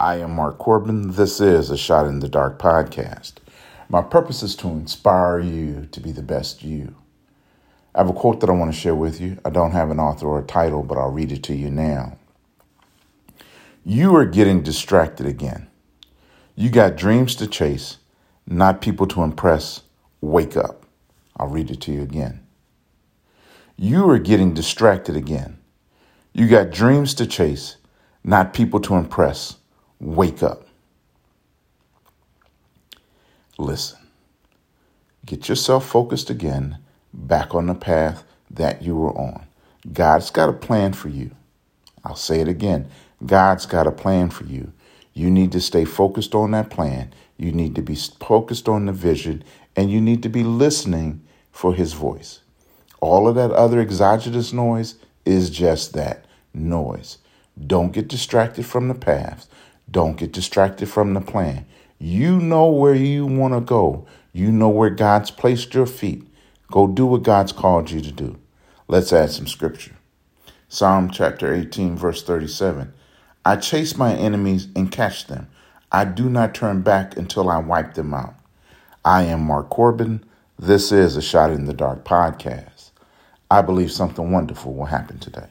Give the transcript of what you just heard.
I am Mark Corbin. This is a Shot in the Dark podcast. My purpose is to inspire you to be the best you. I have a quote that I want to share with you. I don't have an author or a title, but I'll read it to you now. You are getting distracted again. You got dreams to chase, not people to impress. Wake up. I'll read it to you again. You are getting distracted again. You got dreams to chase, not people to impress wake up. Listen. Get yourself focused again, back on the path that you were on. God's got a plan for you. I'll say it again. God's got a plan for you. You need to stay focused on that plan. You need to be focused on the vision, and you need to be listening for his voice. All of that other exogenous noise is just that noise. Don't get distracted from the path. Don't get distracted from the plan. You know where you want to go. You know where God's placed your feet. Go do what God's called you to do. Let's add some scripture. Psalm chapter 18, verse 37. I chase my enemies and catch them. I do not turn back until I wipe them out. I am Mark Corbin. This is a Shot in the Dark podcast. I believe something wonderful will happen today.